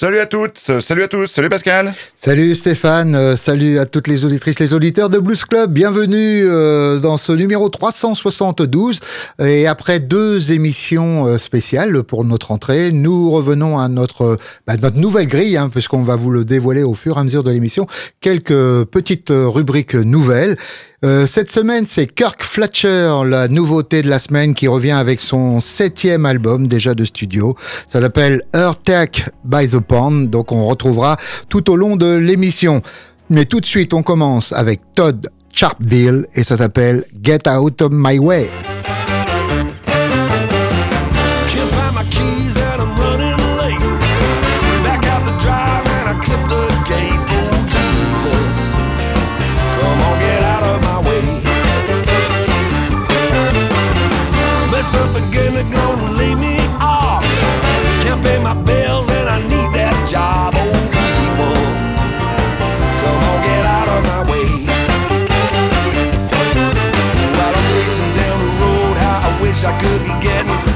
Salut à toutes, salut à tous, salut Pascal. Salut Stéphane, euh, salut à toutes les auditrices, les auditeurs de Blues Club. Bienvenue euh, dans ce numéro 372. Et après deux émissions euh, spéciales pour notre entrée, nous revenons à notre, bah, notre nouvelle grille, hein, puisqu'on va vous le dévoiler au fur et à mesure de l'émission. Quelques petites rubriques nouvelles. Euh, cette semaine, c'est Kirk Fletcher, la nouveauté de la semaine, qui revient avec son septième album déjà de studio. Ça s'appelle Earth Tech by the Pond, donc on retrouvera tout au long de l'émission. Mais tout de suite, on commence avec Todd Sharpville et ça s'appelle Get Out of My Way. something gonna gonna leave me off. Can't pay my bills and I need that job. Old people, come on, get out of my way. While I'm racing down the road, how I wish I could be getting.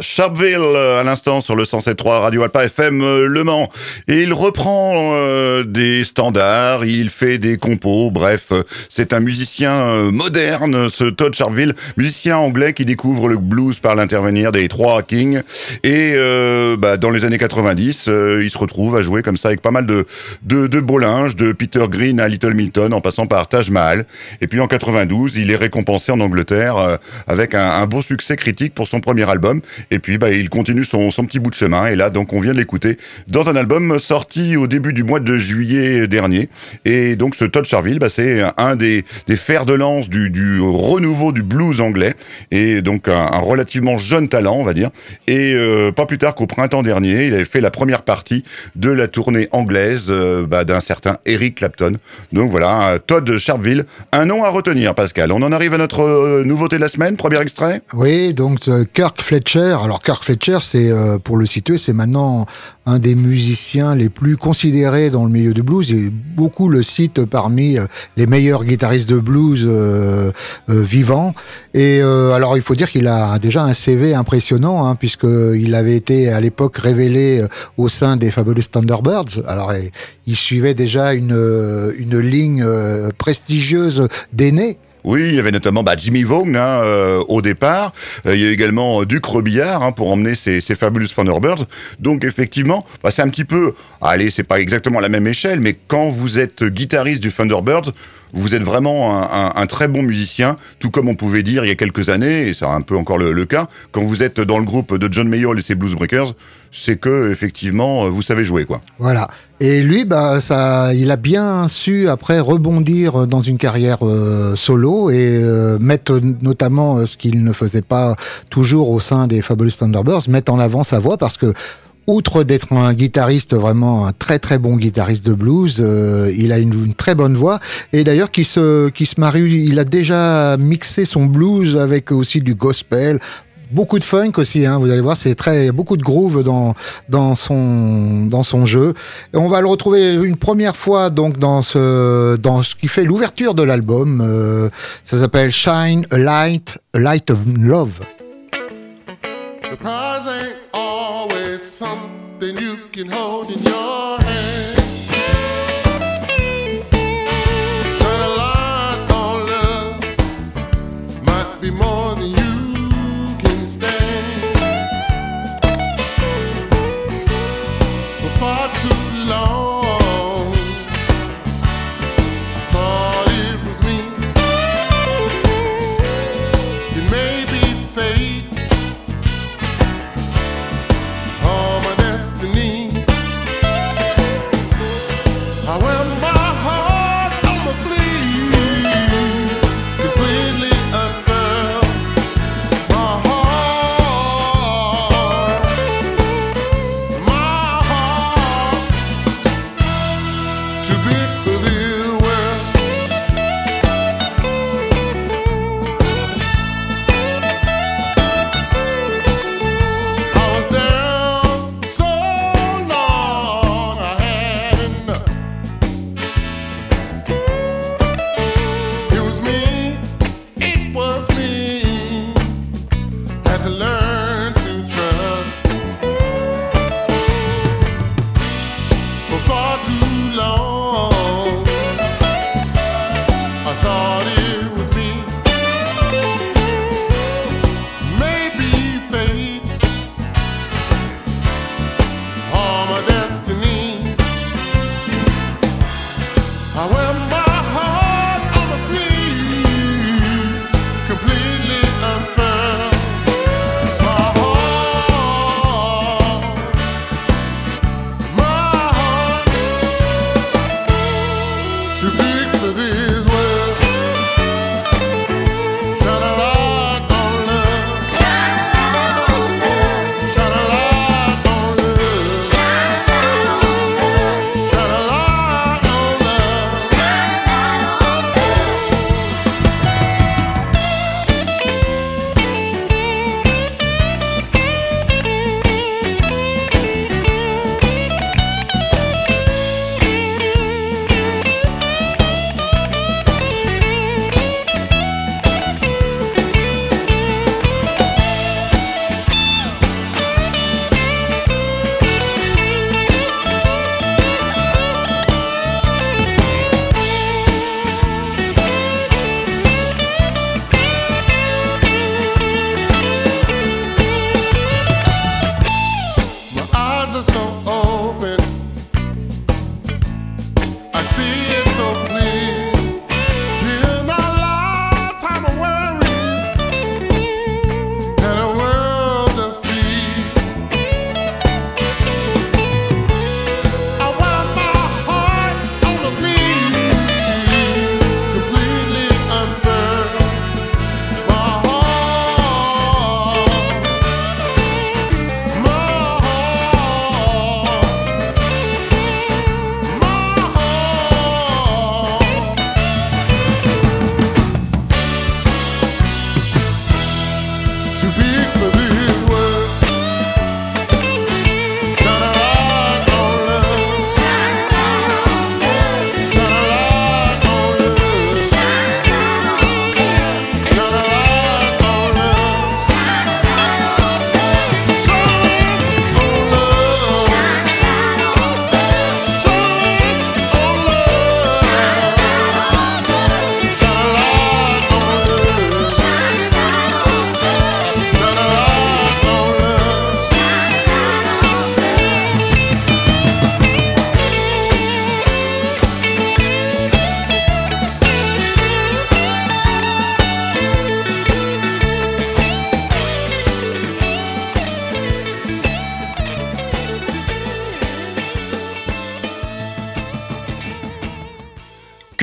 Sharpville euh, à l'instant sur le 107.3 Radio Alpa FM euh, Le Mans. Et il reprend euh, des standards, il fait des compos, bref, c'est un musicien moderne, ce Todd Sharpville, musicien anglais qui découvre le blues par l'intervenir des trois Kings. Et bah, dans les années 90, il se retrouve à jouer comme ça avec pas mal de, de, de beaux linges, de Peter Green à Little Milton en passant par Taj Mahal. Et puis en 92, il est récompensé en Angleterre avec un, un beau succès critique pour son premier album. Et puis bah, il continue son, son, petit bout de chemin. Et là, donc, on vient de l'écouter dans un album sorti au début du mois de juillet dernier. Et donc, ce Todd Charville, bah, c'est un des, des, fers de lance du, renouveau du blues anglais. Et donc, un, relativement jeune talent, on va dire. Et euh, pas plus tard qu'au printemps dernier, il avait fait la première partie de la tournée anglaise euh, bah, d'un certain Eric Clapton. Donc voilà, Todd Sharpville, un nom à retenir, Pascal. On en arrive à notre euh, nouveauté de la semaine, premier extrait. Oui, donc Kirk Fletcher. Alors Kirk Fletcher, c'est euh, pour le situer, c'est maintenant un des musiciens les plus considérés dans le milieu du blues et beaucoup le citent parmi euh, les meilleurs guitaristes de blues euh, vivants. Et alors il faut dire qu'il a déjà un CV impressionnant hein, puisque il avait été à l'époque révélé au sein des Fabulous Thunderbirds. Alors il suivait déjà une une ligne prestigieuse d'aînés Oui, il y avait notamment bah, Jimmy Vaughan hein, euh, au départ. Euh, il y a également Duc Robillard hein, pour emmener ces, ces Fabulous Thunderbirds. Donc effectivement, bah, c'est un petit peu, allez, c'est pas exactement la même échelle, mais quand vous êtes guitariste du Thunderbirds, vous êtes vraiment un, très bon musicien, tout comme on pouvait dire il y a quelques années, et c'est un peu encore le, le, cas, quand vous êtes dans le groupe de John Mayall et ses Blues Breakers, c'est que effectivement vous savez jouer quoi. Voilà. Et lui, bah, ça, il a bien su après rebondir dans une carrière euh, solo et euh, mettre notamment euh, ce qu'il ne faisait pas toujours au sein des Fabulous Thunderbirds, mettre en avant sa voix parce que outre d'être un guitariste vraiment un très très bon guitariste de blues, euh, il a une, une, très bonne voix et d'ailleurs qui se qui se marie, il a déjà mixé son blues avec aussi du gospel. Beaucoup de funk aussi, hein, vous allez voir, c'est très beaucoup de groove dans dans son dans son jeu. Et on va le retrouver une première fois donc dans ce dans ce qui fait l'ouverture de l'album. Euh, ça s'appelle Shine a Light, a Light of Love. Something you can hold in your hand.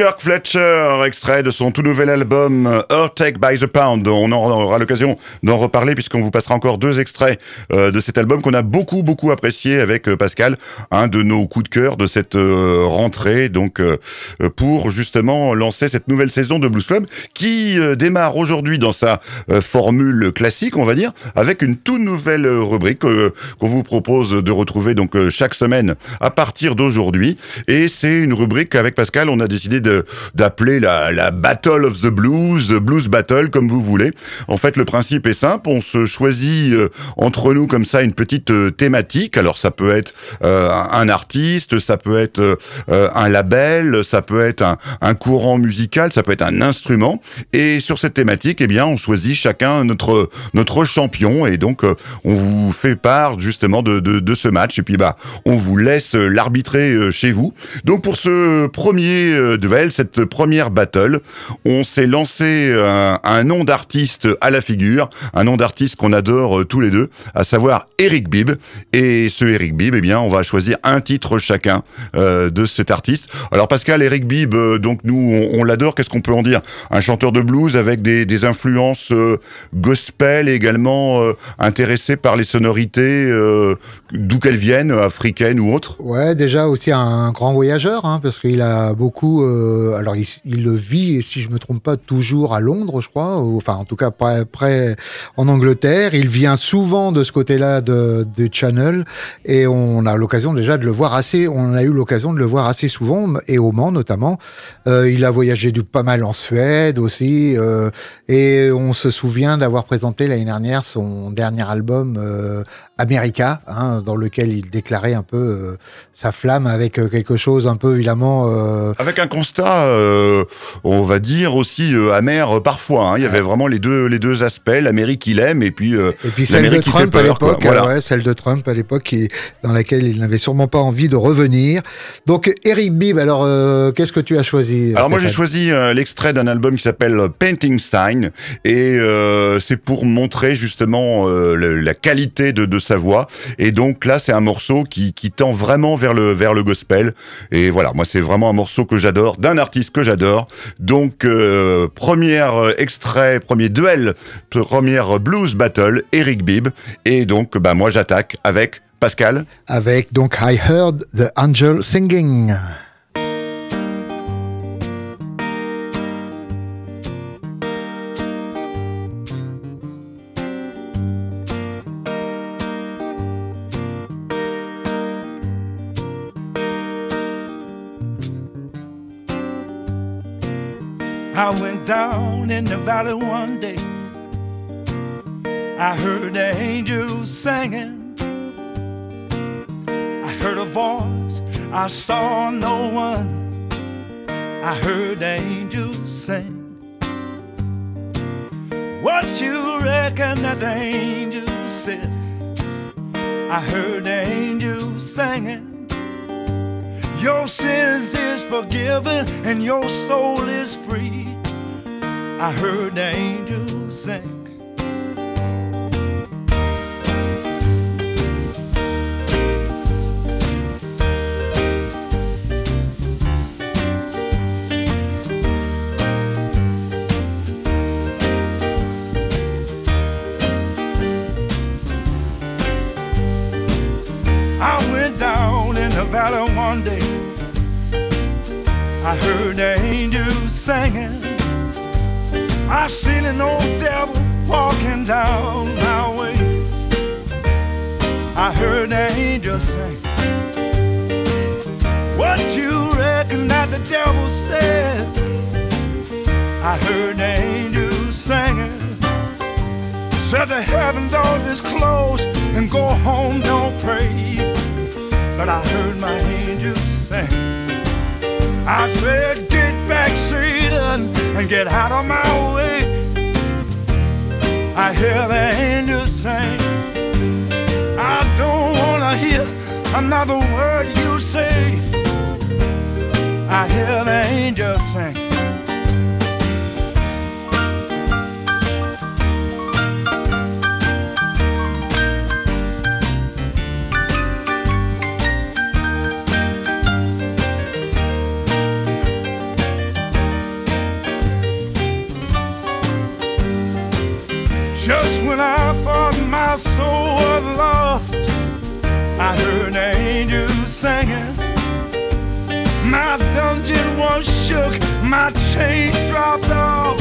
Kirk Fletcher, extrait de son tout nouvel album Earth Take by the Pound. On aura l'occasion d'en reparler puisqu'on vous passera encore deux extraits euh, de cet album qu'on a beaucoup beaucoup apprécié avec euh, Pascal, un de nos coups de cœur de cette euh, rentrée donc pour justement lancer cette nouvelle saison de Blues Club qui démarre aujourd'hui dans sa formule classique, on va dire, avec une toute nouvelle rubrique qu'on vous propose de retrouver donc chaque semaine à partir d'aujourd'hui et c'est une rubrique avec Pascal, on a décidé d'appeler la, la Battle of the Blues, Blues Battle, comme vous voulez. En fait, le principe est simple, on se choisit euh, entre nous comme ça une petite euh, thématique. Alors ça peut être euh, un artiste, ça peut être un label, ça peut être un, un, courant musical, ça peut être un instrument. Et sur cette thématique, eh bien, on choisit chacun notre notre champion et donc on vous fait part justement de, de, de ce match et puis bah on vous laisse l'arbitrer chez vous. Donc pour ce premier cette première battle, on s'est lancé un, un nom d'artiste à la figure, un nom d'artiste qu'on adore euh, tous les deux, à savoir Eric Bibb. Et ce Eric Bibb, eh bien, on va choisir un titre chacun euh, de cet artiste. Alors Pascal, Eric Bibb, euh, donc nous, on, l'adore. Qu'est-ce qu'on peut en dire? Un chanteur de blues avec des, influences gospel également intéressé par les sonorités d'où qu'elles viennent, africaines ou autres? Ouais, déjà aussi un grand voyageur, hein, parce qu'il a beaucoup euh, alors il, il, le vit, si je me trompe pas, toujours à Londres, je crois, ou, enfin en tout cas près, près en Angleterre. Il vient souvent de ce côté-là de, de, Channel et on a l'occasion déjà de le voir assez. On a eu l'occasion de le voir assez souvent et au Mans notamment. Euh, il a voyagé du pas mal en Suède aussi euh, et on se souvient d'avoir présenté l'année dernière son dernier album euh, America, hein, dans lequel il déclarait un peu euh, sa flamme avec euh, quelque chose un peu évidemment avec un constat euh, on va dire aussi euh, amer euh, parfois. Hein. Il y avait vraiment les deux les deux aspects, l'Amérique qu'il aime et puis et puis celle de Trump à l'époque, ouais, celle de Trump à l'époque dans laquelle il n'avait sûrement pas envie de revenir. Donc Eric Bibb, alors qu'est-ce que tu as choisi Alors moi j'ai choisi l'extrait d'un album qui s'appelle Painting Sign et c'est pour montrer justement la qualité de, de, sa voix et donc là c'est un morceau qui, qui tend vraiment vers le vers le gospel et voilà moi c'est vraiment un morceau que j'adore d'un artiste que j'adore. Donc, euh, premier euh, extrait, premier duel, première blues battle, Eric Bibb. Et donc, bah, moi, j'attaque avec Pascal. Avec donc I Heard the Angel Singing. Valley one day. I heard the angels singing. I heard a voice, I saw no one. I heard the angels sing. What you reckon that the angels said? I heard the angels singing. Your sins is forgiven and your soul is free. I heard the angels sing. I went down in the valley one day. I heard the angels singing. I seen an old devil walking down my way. I heard the angel sing. What you reckon that the devil said? I heard the angel singing. Said the heaven doors is closed and go home, don't pray. But I heard my angel sing. I said, get back, Satan and get out of my way. I hear the angels sing. I don't wanna hear another word you say. I hear the angels sing. Just when I thought my soul was lost, I heard angels singing. My dungeon was shook, my chains dropped off.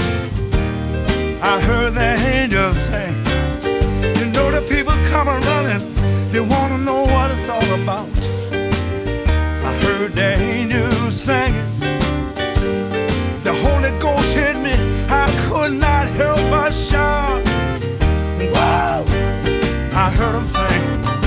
I heard the angels sing. You know the people coming running, they wanna know what it's all about. I heard the angels singing. The Holy Ghost hit me, I could not help but shout. I heard them sing.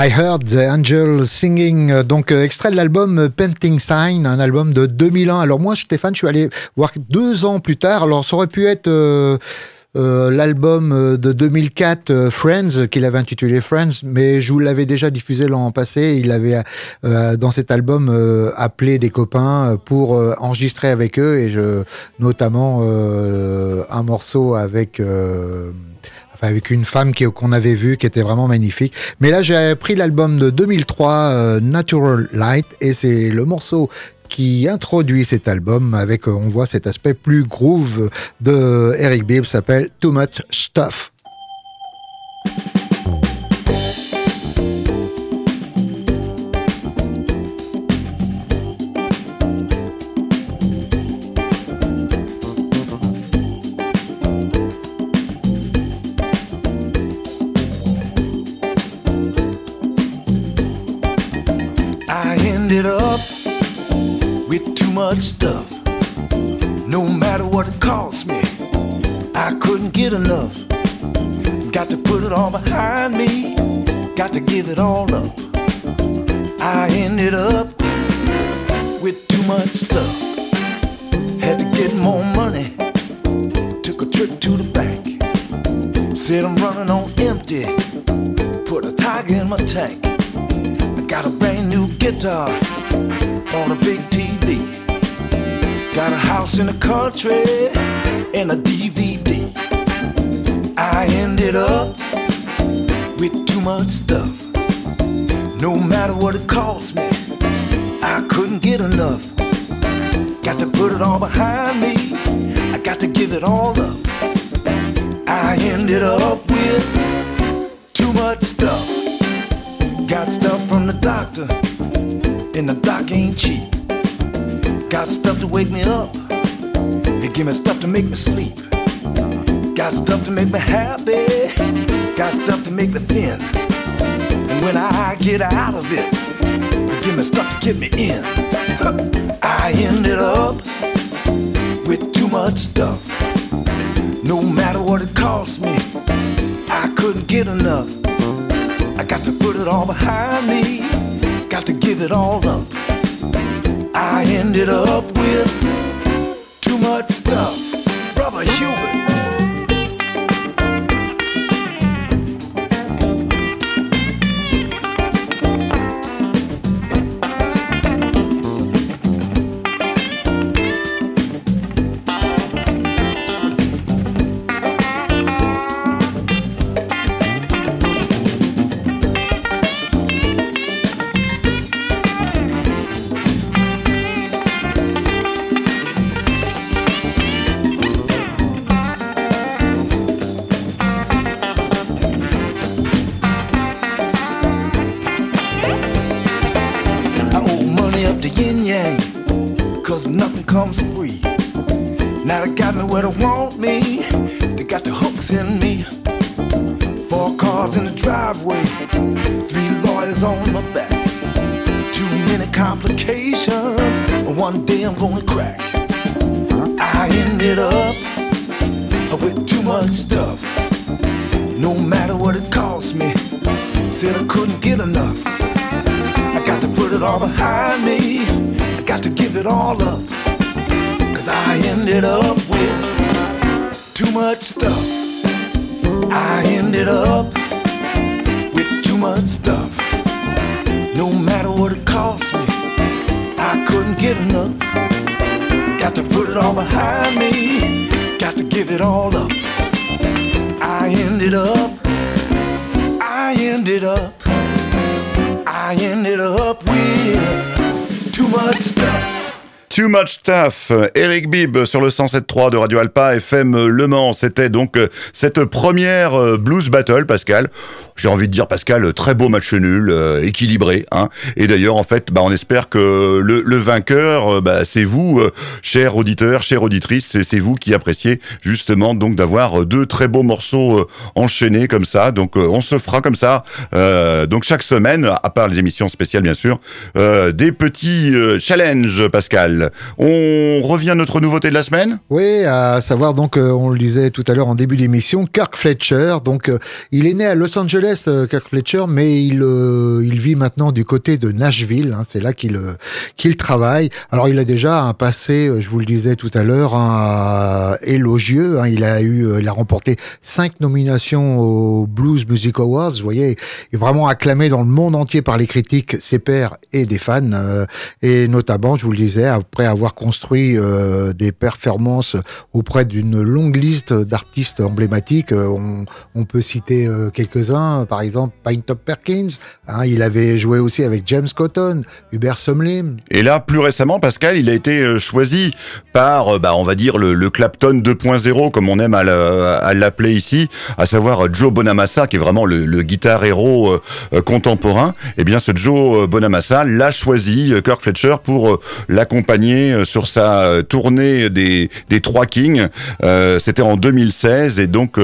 I Heard the Angel Singing, donc euh, extrait de l'album Painting Sign, un album de 2001. Alors moi, Stéphane, je suis allé voir deux ans plus tard. Alors ça aurait pu être euh, euh, l'album euh, de 2004, euh, Friends, qu'il avait intitulé Friends, mais je vous l'avais déjà diffusé l'an passé. Il avait dans cet album appelé des copains pour enregistrer avec eux, et je notamment un morceau avec. Enfin avec une femme qu'on avait vue qui était vraiment magnifique. Mais là, j'ai pris l'album de 2003, euh, Natural Light, et c'est le morceau qui introduit cet album avec, euh, on voit cet aspect plus groove de Eric Bibb, s'appelle Too Much Stuff. Ended up with too much stuff. No matter what it cost me, I couldn't get enough. Got to put it all behind me, got to give it all up. I ended up with too much stuff. Had to get more money, took a trip to the bank. Said I'm running on empty, put a tiger in my tank. Got a brand new guitar on a big TV. Got a house in the country and a DVD. I ended up with too much stuff. No matter what it cost me, I couldn't get enough. Got to put it all behind me. I got to give it all up. I ended up with too much stuff. Got stuff from the doctor, and the doc ain't cheap. Got stuff to wake me up, and give me stuff to make me sleep. Got stuff to make me happy, got stuff to make me thin. And when I get out of it, give me stuff to get me in. I ended up with too much stuff. No matter what it cost me, I couldn't get enough. Got to put it all behind me, got to give it all up. I ended up with too much stuff. All up. Cause I ended up with too much stuff. I ended up with too much stuff. No matter what it cost me, I couldn't get enough. Got to put it all behind me. Got to give it all up. I ended up, Too Much Stuff, Eric Bibb sur le 107.3 de Radio Alpa FM Le Mans. C'était donc euh, cette première euh, Blues Battle, Pascal. J'ai envie de dire, Pascal, très beau match nul, euh, équilibré. Hein. Et d'ailleurs, en fait, bah, on espère que le, vainqueur, euh, bah, c'est vous, euh, chers auditeurs, chères auditrices, c'est- vous qui appréciez justement donc d'avoir euh, deux très beaux morceaux euh, enchaînés comme ça. Donc, euh, on se fera comme ça. euh, donc chaque semaine, à part les émissions spéciales bien sûr, euh, des petits euh, challenges, Pascal. On revient à notre nouveauté de la semaine. Oui, à savoir donc, euh, on le disait tout à l'heure en début d'émission, Kirk Fletcher. Donc, euh, il est né à Los Angeles, euh, Kirk Fletcher, mais il il vit maintenant du côté de Nashville. hein, c'est là qu'il qu'il travaille. Alors, il a déjà un passé, je vous le disais tout à l'heure, hein, élogieux. hein. il a eu, il a remporté cinq nominations aux Blues Music Awards. Vous voyez, il est vraiment acclamé dans le monde entier par les critiques, ses pairs et des fans. euh, et notamment, je vous le disais, après avoir construit euh, des performances auprès d'une longue liste d'artistes emblématiques, euh, on, peut citer euh, quelques-uns, par exemple Pine Top Perkins, hein, il avait joué aussi avec James Cotton, Hubert Sumlin, Et là, plus récemment, Pascal, il a été choisi par, bah, on va dire, le, Clapton 2.0, comme on aime à le- à l'appeler ici, à savoir Joe Bonamassa, qui est vraiment le, le guitar héros contemporain. Eh bien, ce Joe Bonamassa l'a choisi, Kirk Fletcher, pour l'accompagner euh, sur sa euh, tournée des, des Trois Kings. Euh, C'était en 2016, et donc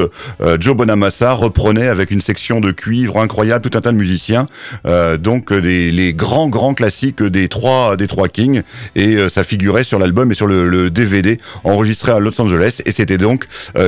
Joe Bonamassa reprenait avec une section de cuivre incroyable tout un tas de musiciens, donc des, les grands grands classiques des trois des trois Kings, et ça figurait sur l'album et sur le, DVD enregistré à Los Angeles, et c'était donc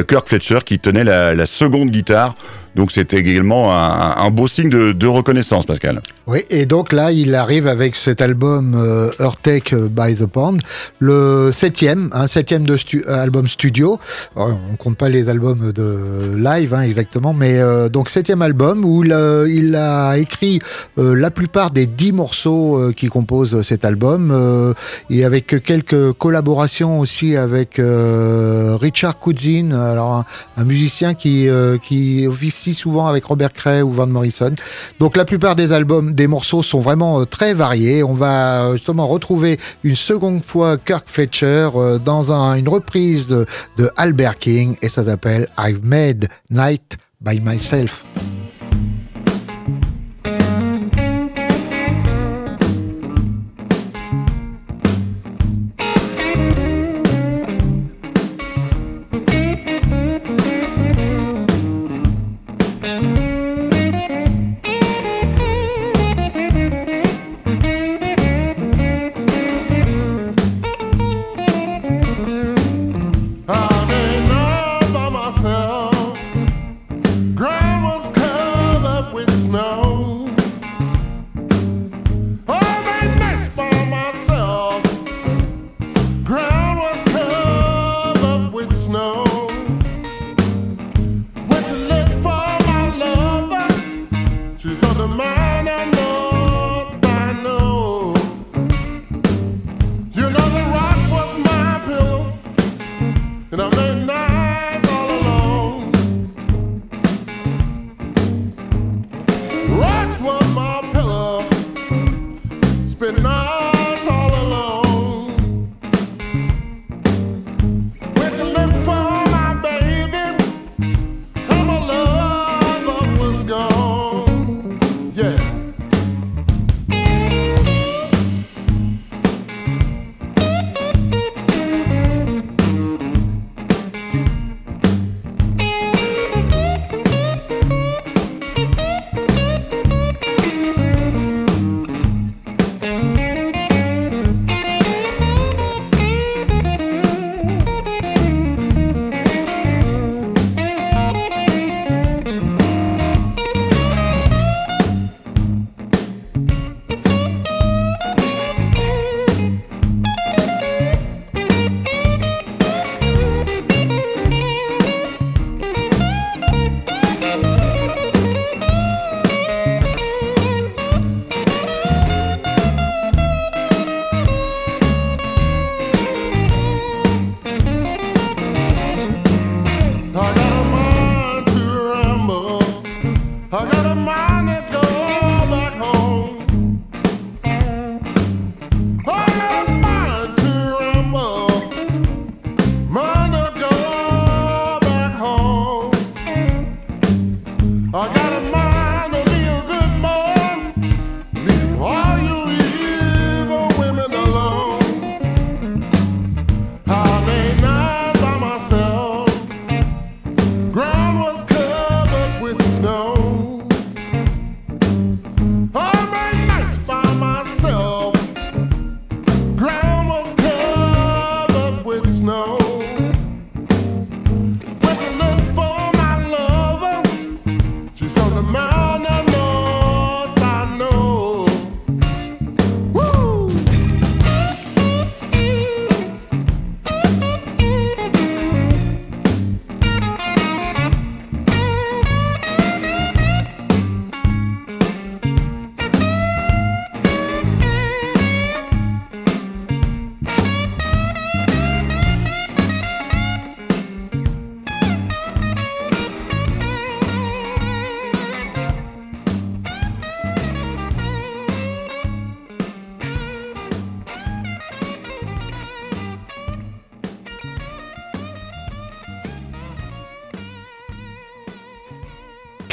Kirk Fletcher qui tenait la seconde guitare. Donc c'était également un, beau signe de, reconnaissance, Pascal. Oui, et donc là, il arrive avec cet album euh, Earthquake by the Pond, le septième, un septième de stu- euh, album studio. Alors, on compte pas les albums de live, hein, exactement, mais euh, donc septième album où il, euh, a écrit euh, la plupart des dix morceaux euh, qui composent cet album, euh, et avec quelques collaborations aussi avec euh, Richard Kuzin, alors un, un musicien qui euh, qui officie souvent avec Robert Cray ou Van Morrison. Donc la plupart des albums, des morceaux sont vraiment euh, très variés. On va euh, justement retrouver une seconde fois Kirk Fletcher euh, dans un- une reprise de, de Albert King et ça s'appelle I've Made Night by Myself.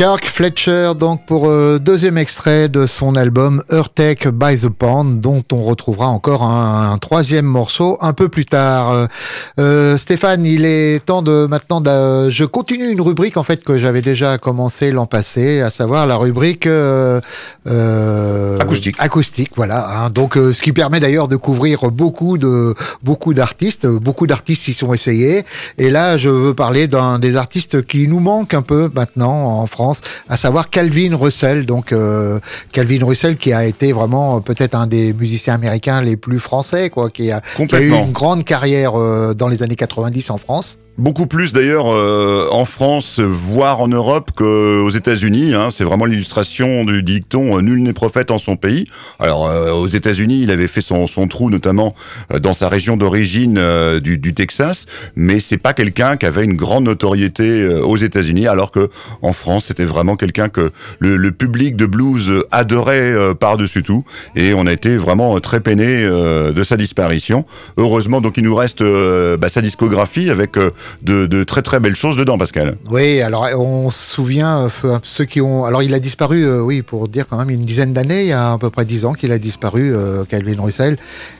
Kirk Fletcher, donc pour euh, deuxième extrait de son album Earthquake by the Pond, dont on retrouvera encore un, un troisième morceau un peu plus tard. Euh, Stéphane, il est temps de maintenant de, je continue une rubrique en fait que j'avais déjà commencé l'an passé, à savoir la rubrique euh, euh, Acoustique. Acoustique, voilà. hein. donc euh, ce qui permet d'ailleurs de couvrir beaucoup de beaucoup d'artistes, beaucoup d'artistes s'y sont essayés. Et là, je veux parler d'un des artistes qui nous manque un peu maintenant en France, à savoir Calvin Russell. Donc euh, Calvin Russell qui a été vraiment euh, peut-être un des musiciens américains les plus français, quoi, qui a, qui a eu une grande carrière euh, dans les années 90 en France. Beaucoup plus d'ailleurs euh, en France, voire en Europe qu'aux États-Unis. Hein. C'est vraiment l'illustration du dicton euh, "Nul n'est prophète en son pays". Alors euh, aux États-Unis, il avait fait son, son trou notamment euh, dans sa région d'origine euh, du, du Texas, mais c'est pas quelqu'un qui avait une grande notoriété euh, aux États-Unis, alors que en France, c'était vraiment quelqu'un que le, le public de blues adorait par-dessus tout, et on a été vraiment très peiné de sa disparition. Heureusement, donc il nous reste bah, sa discographie avec de, très très belles choses dedans, Pascal. Oui, alors on se souvient, euh, ceux qui ont... Alors il a disparu, euh, oui, pour dire quand même une dizaine d'années, il y a à peu près dix ans qu'il a disparu, euh, Calvin Russell.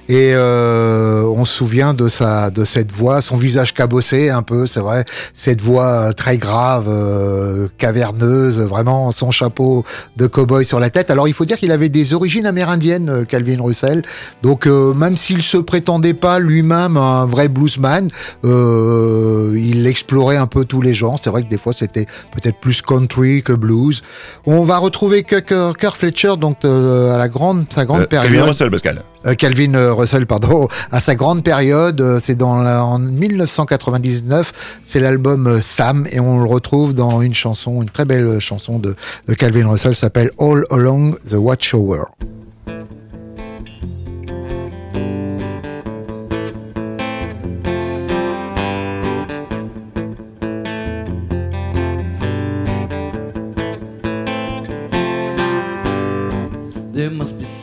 Et euh, on se souvient de sa, de cette voix, son visage cabossé un peu, c'est vrai, cette voix euh, très grave, euh, caverneuse, vraiment son chapeau de cow-boy sur la tête. Alors il faut dire qu'il avait des origines amérindiennes, euh, Calvin Russell. Donc euh, même s'il se prétendait pas lui-même un vrai bluesman, euh, il explorait un peu tous les genres. C'est vrai que des fois c'était peut-être plus country que blues. On va retrouver Kirk, Fletcher donc euh, à la grande, sa grande période. Calvin Russell, Pascal. Euh, Calvin euh, Russell, pardon, à sa grande période, euh, c'est dans en 1999, c'est l'album Sam et on le retrouve dans une chanson, une très belle chanson de, de Calvin Russell, s'appelle All Along the Watchtower.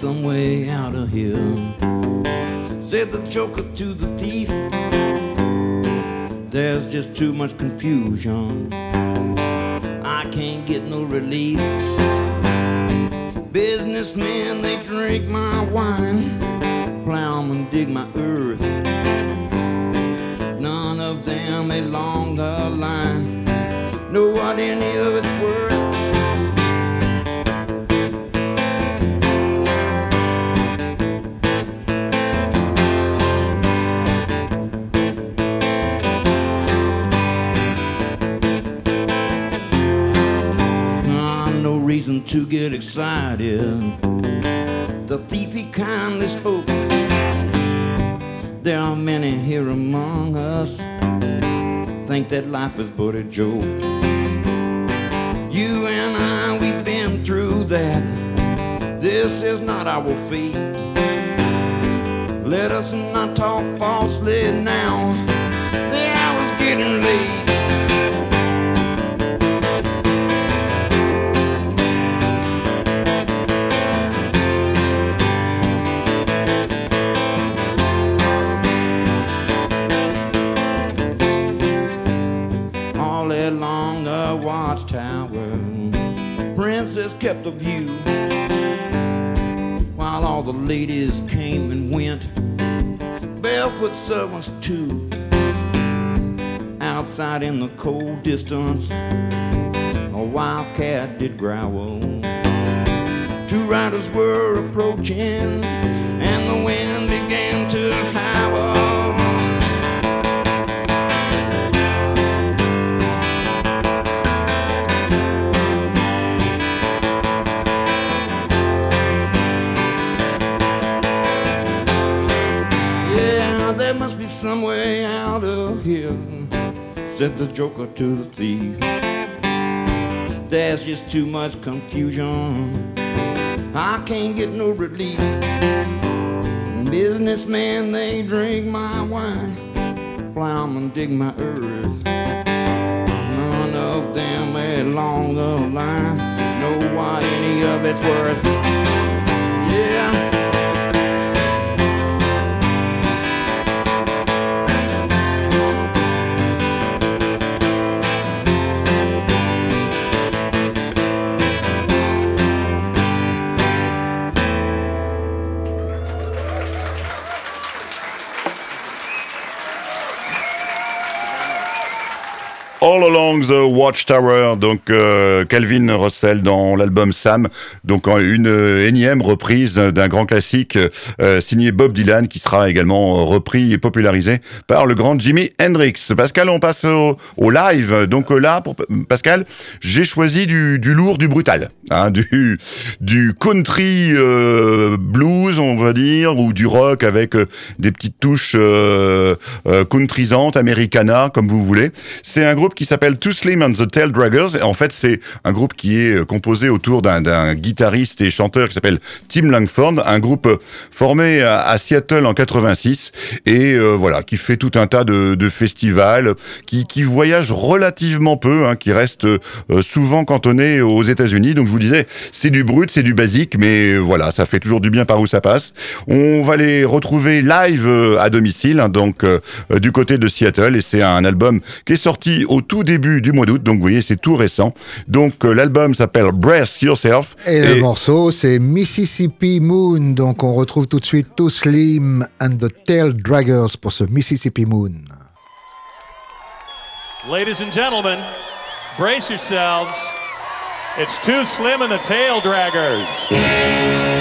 Some way out of here. Said the joker to the thief. There's just too much confusion. I can't get no relief. Businessmen, they drink my wine. Plowmen dig my earth. None of them along the line know what any of get excited. The thief he kindly spoke. There are many here among us think that life is but a joke. You and I, we've been through that. This is not our fate. Let us not talk falsely now. The hour's getting late. Kept a view while all the ladies came and went. Barefoot servants, too. Outside in the cold distance, a wildcat did growl. Two riders were approaching, and the wind began to howl. Some way out of here, said the joker to the thief. There's just too much confusion. I can't get no relief. Businessmen, they drink my wine. Plowmen dig my earth. None of them along the line know what any of it's worth. The Watchtower, donc euh, Calvin Russell dans l'album Sam, donc une euh, énième reprise d'un grand classique euh, signé Bob Dylan qui sera également repris et popularisé par le grand Jimi Hendrix. Pascal, on passe au, live. Donc euh, là, Pascal, j'ai choisi du, lourd, du brutal, hein, du, country euh, blues, on va dire, ou du rock avec euh, des petites touches euh, euh, countrysantes, americana, comme vous voulez. C'est un groupe qui s'appelle Slim and the Tail Draggers. En fait, c'est un groupe qui est euh, composé autour d'un- guitariste et chanteur qui s'appelle Tim Langford, un groupe euh, formé à, Seattle en 86 et euh, voilà, qui fait tout un tas de, festivals, qui, qui voyage relativement peu, hein, qui reste souvent cantonné aux États-Unis. Donc je vous disais, c'est du brut, c'est du basique, mais voilà, ça fait toujours du bien par où ça passe. On va les retrouver live à domicile, hein, donc du côté de Seattle, et c'est un album qui est sorti au tout début du mois d'août. Donc vous voyez, c'est tout récent. Donc euh, l'album s'appelle Brace Yourself. Et, le morceau, c'est Mississippi Moon. Donc, on retrouve tout de suite Too Slim and the Tail Draggers pour ce Mississippi Moon. Ladies and gentlemen, brace yourselves. It's Too Slim and the Tail Draggers.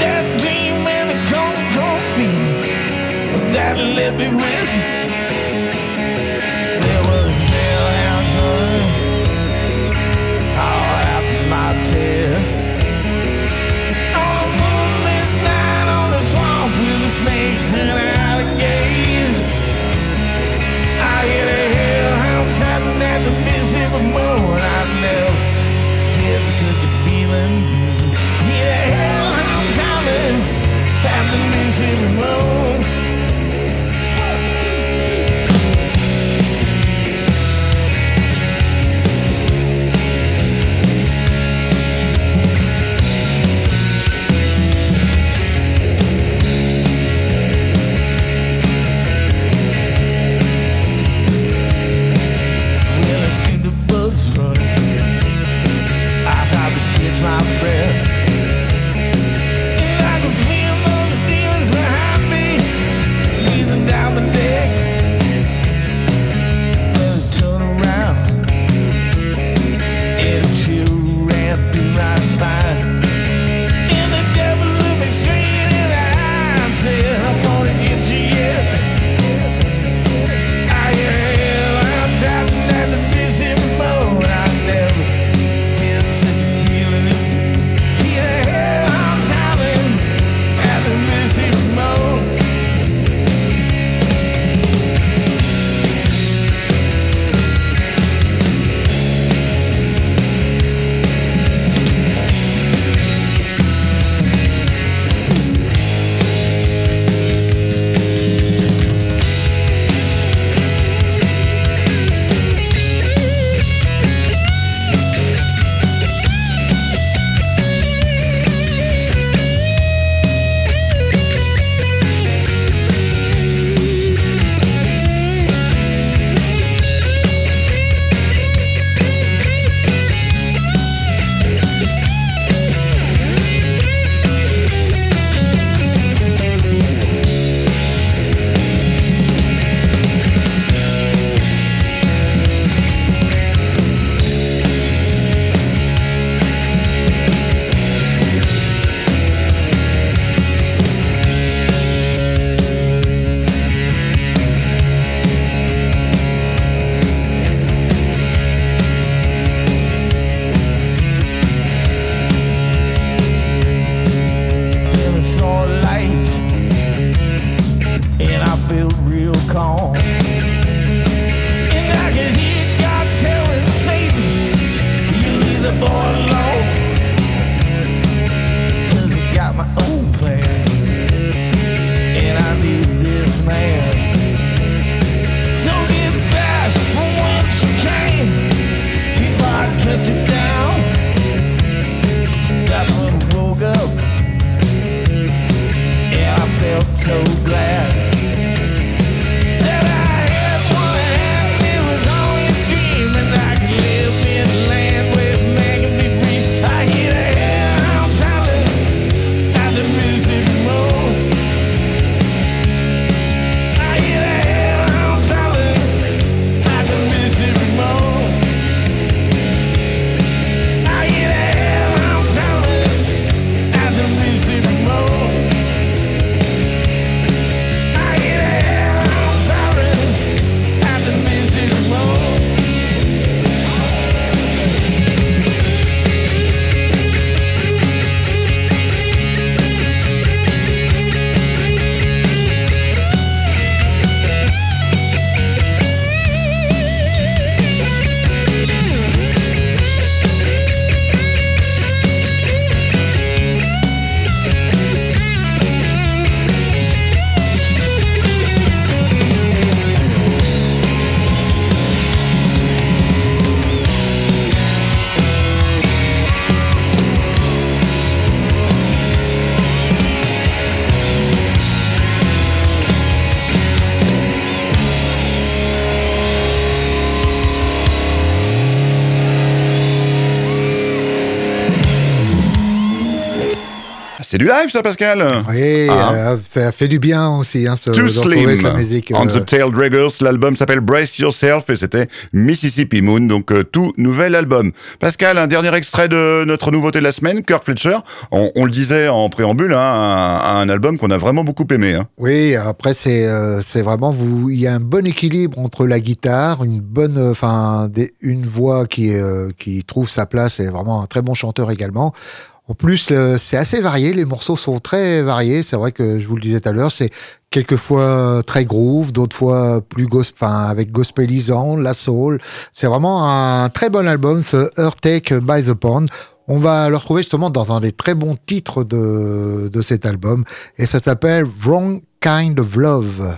That dream and the cold, cold feeling that let me rip. C'est du live, ça, Pascal? Oui, Ah. euh, ça fait du bien aussi, hein, ce, Too Slim. sa musique. On euh, the Tail Draggers, l'album s'appelle Brace Yourself et c'était Mississippi Moon, donc euh, tout nouvel album. Pascal, un dernier extrait de notre nouveauté de la semaine, Kirk Fletcher. On, on le disait en préambule, hein, un, un album qu'on a vraiment beaucoup aimé. Hein. Oui, après c'est euh, c'est vraiment vous il y a un bon équilibre entre la guitare, une bonne euh, enfin une voix qui euh, qui trouve sa place et vraiment un très bon chanteur également. En plus, euh, c'est assez varié, les morceaux sont très variés. C'est vrai que je vous le disais tout à l'heure, c'est quelquefois très groove, d'autres fois plus gos- enfin avec gospelisant, la soul. C'est vraiment un très bon album, ce Earthquake by the Pond. On va le retrouver justement dans un des très bons titres de, de cet album et ça s'appelle Wrong Kind of Love.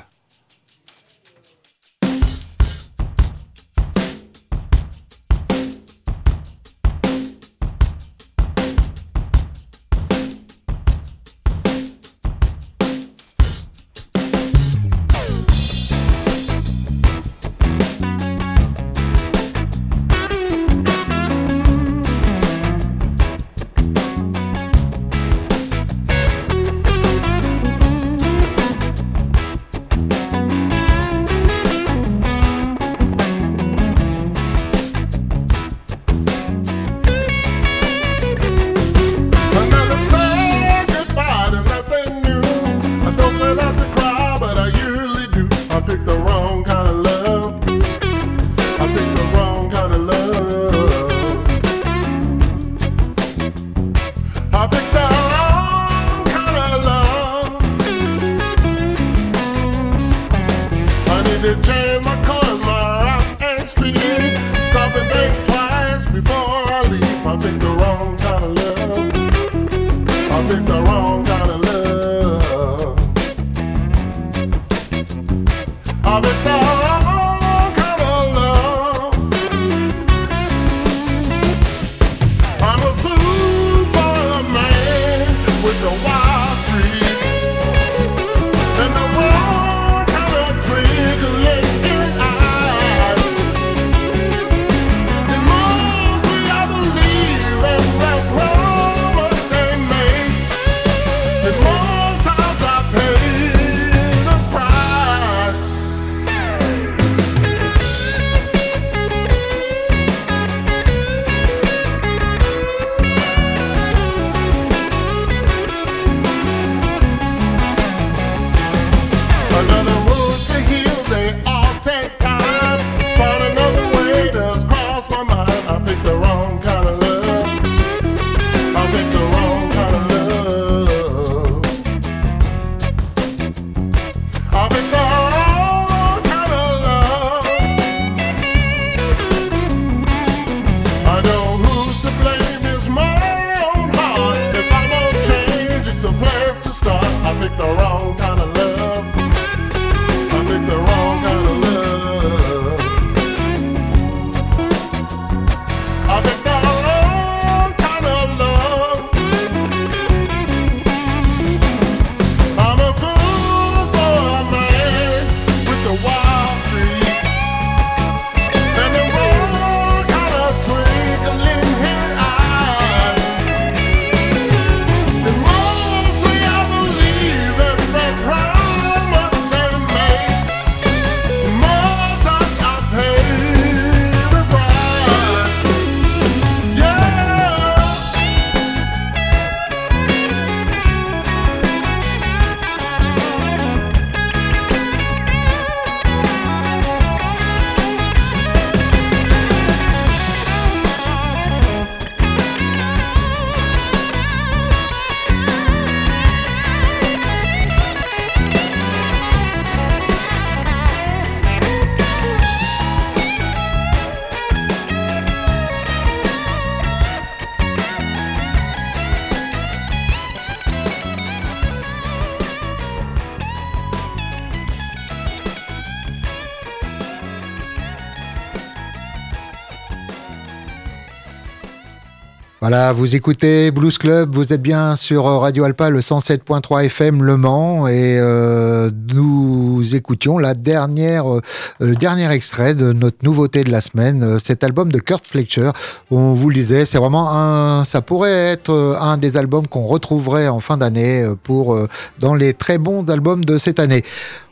Voilà, vous écoutez Blues Club, vous êtes bien sur Radio Alpa, le 107.3 FM Le Mans, et euh, nous écoutions la dernière, euh, le dernier extrait de notre nouveauté de la semaine, euh, cet album de Kurt Fletcher. On vous le disait, c'est vraiment un, ça pourrait être euh, un des albums qu'on retrouverait en fin d'année pour dans les très bons albums de cette année.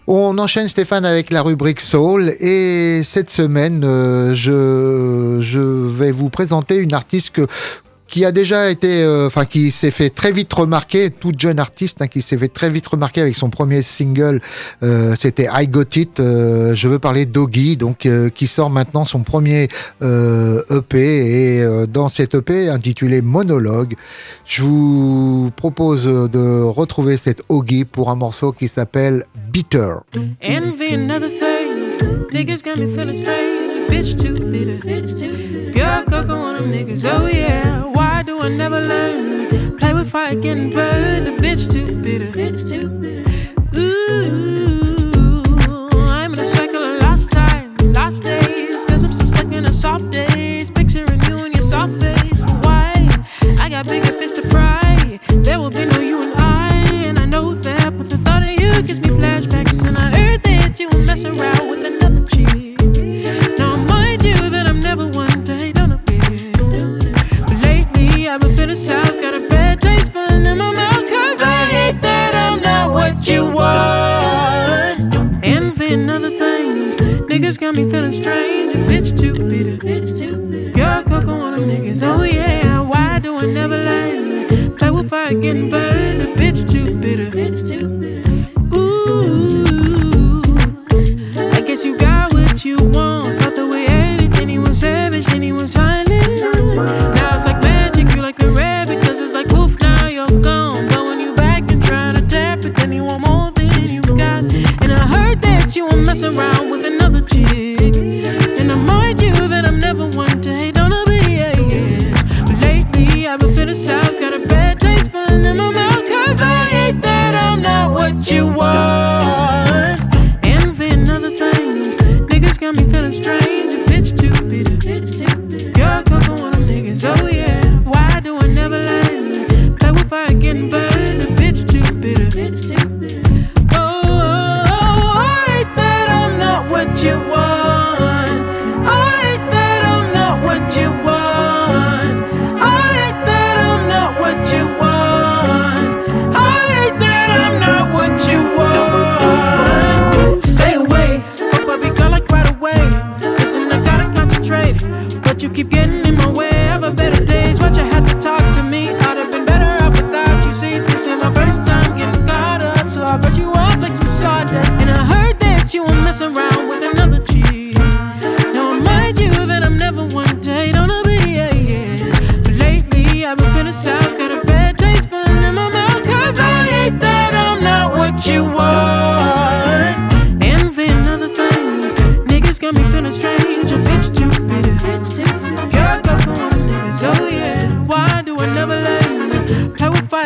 On enchaîne Stéphane avec la rubrique Soul et cette semaine euh, je, je vais vous présenter une artiste que qui a déjà été, euh, enfin qui s'est fait très vite remarquer, toute jeune artiste hein, qui s'est fait très vite remarquer avec son premier single, euh, c'était I Got It. euh, je veux parler d'Oggy, donc euh, qui sort maintenant son premier euh, EP et dans cet EP intitulé Monologue, je vous propose de retrouver cet Oggy pour un morceau qui s'appelle bitter. Pure cocoa on them niggas. Oh yeah. Why do I never learn? Play with fire, getting burned. A bitch too bitter. Ooh, I'm in a cycle of lost time, lost days. Cause I'm still stuck in the soft days. Picturing you in your soft face. But why? I got bigger fish to fry. There will be no you and I. And I know that. But the thought of you gives me flashbacks. And I heard that you will mess around with another you want. Envy and other things. Niggas got me feeling strange. A bitch too bitter. Girl, cocoa on them niggas. Oh, yeah. Why do I never learn? Play with fire, getting burned. A bitch too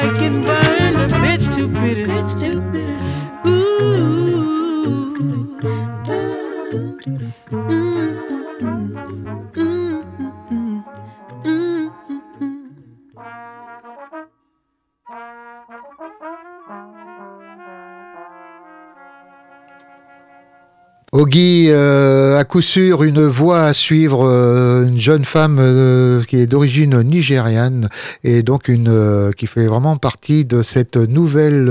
working, but Oggy, euh, à coup sûr, une voix à suivre, euh, une jeune femme euh, qui est d'origine nigériane et donc une euh, qui fait vraiment partie de cette nouvelle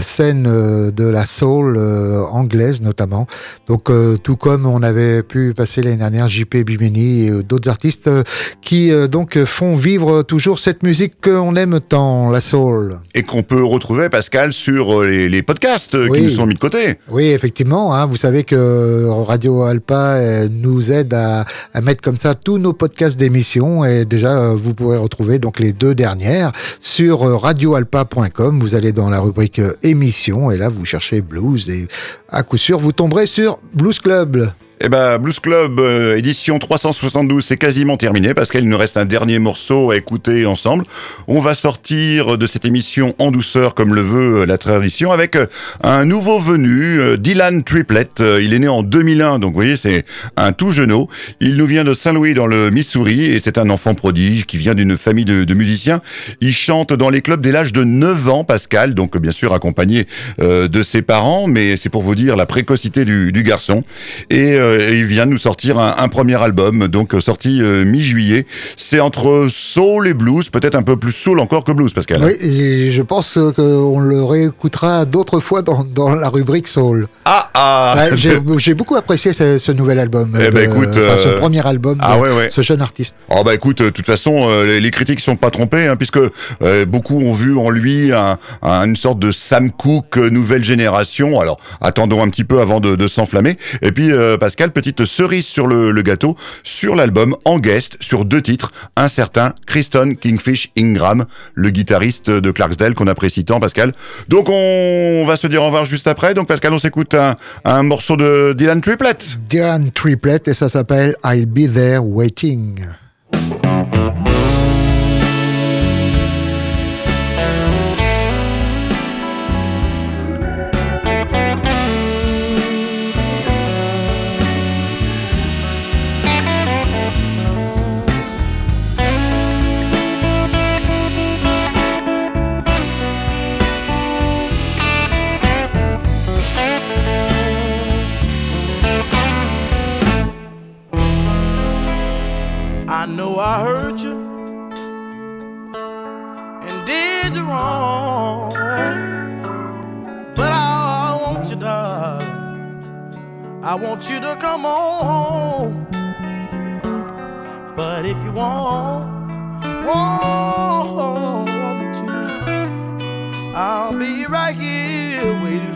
scène de la soul anglaise notamment. Donc tout comme on avait pu passer l'année dernière JP Bimini et d'autres artistes qui donc font vivre toujours cette musique qu'on aime tant, la soul. Et qu'on peut retrouver, Pascal, sur les, les podcasts Oui. qui nous sont mis de côté. Oui, effectivement. Hein, vous savez que Radio Alpa euh, nous aide à, à mettre comme ça tous nos podcasts d'émissions. Et déjà, euh, vous pourrez retrouver donc les deux dernières sur euh, radioalpa.com. Vous allez dans la rubrique euh, émissions et là, vous cherchez blues et à coup sûr, vous tomberez sur Blues Club. Eh ben, Blues Club euh, édition 372, c'est quasiment terminé parce qu'il nous reste un dernier morceau à écouter ensemble. On va sortir de cette émission en douceur comme le veut euh, la tradition avec euh, un nouveau venu, euh, Dylan Triplet. Euh, Il est né en 2001, donc vous voyez, c'est un tout jeuneau. Il nous vient de Saint-Louis dans le Missouri et c'est un enfant prodige qui vient d'une famille de, de musiciens. Il chante dans les clubs dès l'âge de 9 ans, Pascal, donc bien sûr accompagné euh, de ses parents, mais c'est pour vous dire la précocité du, du garçon. Et, euh, et il vient de nous sortir un, un premier album, donc euh, sorti euh, mi-juillet. C'est entre soul et blues, peut-être un peu plus soul encore que blues, Pascal. Oui, et je pense euh, qu'on le réécoutera d'autres fois dans, dans la rubrique Soul. Ah ah Ouais, J'ai beaucoup apprécié ce, ce nouvel album. Eh ben, de- écoute, enfin, ce euh, premier album ah de ouais, ouais. ce jeune artiste. Oh bah écoute, euh, de toute façon, euh, les, critiques sont pas trompées, hein, puisque euh, beaucoup ont vu en lui un, un- une sorte de Sam Cooke euh, nouvelle génération. Alors attendons un petit peu avant de, de s'enflammer. Et puis euh, Pascal, petite cerise sur le, gâteau, sur l'album en guest sur deux titres, un certain Kristen Kingfish Ingram, le guitariste de Clarksdale qu'on apprécie tant, Pascal. Donc on va se dire au revoir juste après. Donc Pascal, on s'écoute un, un morceau de Dylan Triplet. Dylan Triplet et ça s'appelle I'll Be There Waiting. Know I hurt you and did you wrong, but I want you, darling. I want you to come on. home. But if you want, want me to, I'll be right here waiting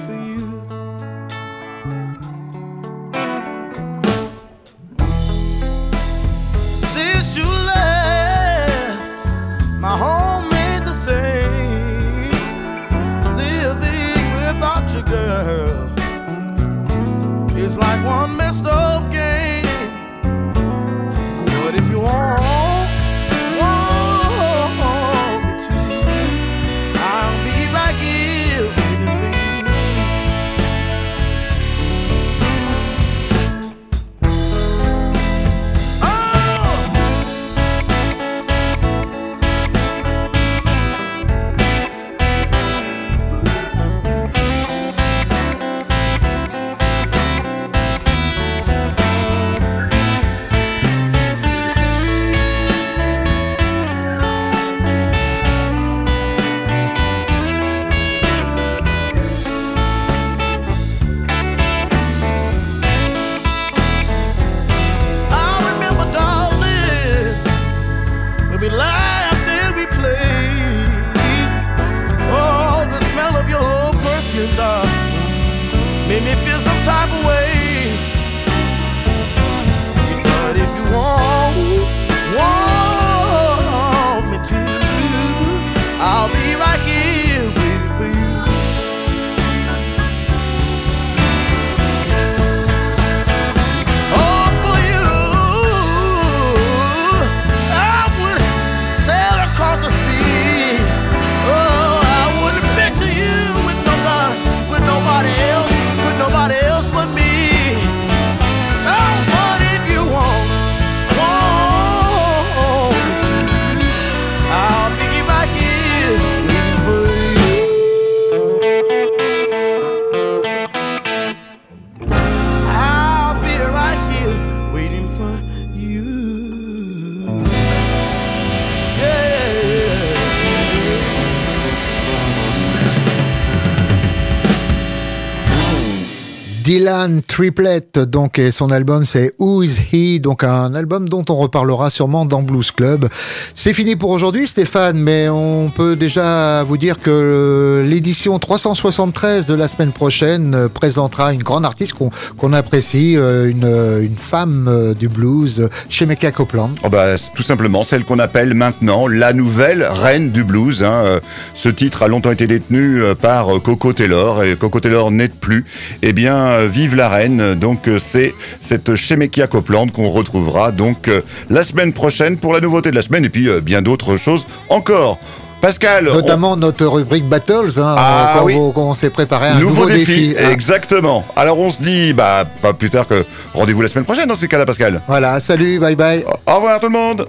Dylan Triplet, donc, et son album c'est Who Is He, donc un album dont on reparlera sûrement dans Blues Club. C'est fini pour aujourd'hui, Stéphane, mais on peut déjà vous dire que l'édition 373 de la semaine prochaine euh, présentera une grande artiste qu'on apprécie, euh, une, femme euh, du blues, Shemeka Copeland. Oh bah, tout simplement celle qu'on appelle maintenant la nouvelle reine du blues. hein. Euh, Ce titre a longtemps été détenu euh, par euh, Coco Taylor et Coco Taylor n'est plus. Eh bien, euh, Vive la Reine. Donc euh, c'est cette Shemekia Copeland qu'on retrouvera donc euh, la semaine prochaine pour la nouveauté de la semaine et puis euh, bien d'autres choses encore. Pascal, Notamment notre rubrique Battles, hein, Ah, quand, oui. on s'est préparé à un nouveau, défi. hein. Exactement. Alors on se dit, bah pas plus tard que rendez-vous la semaine prochaine dans ces cas-là, Pascal. Voilà, salut, bye bye. Au revoir tout le monde.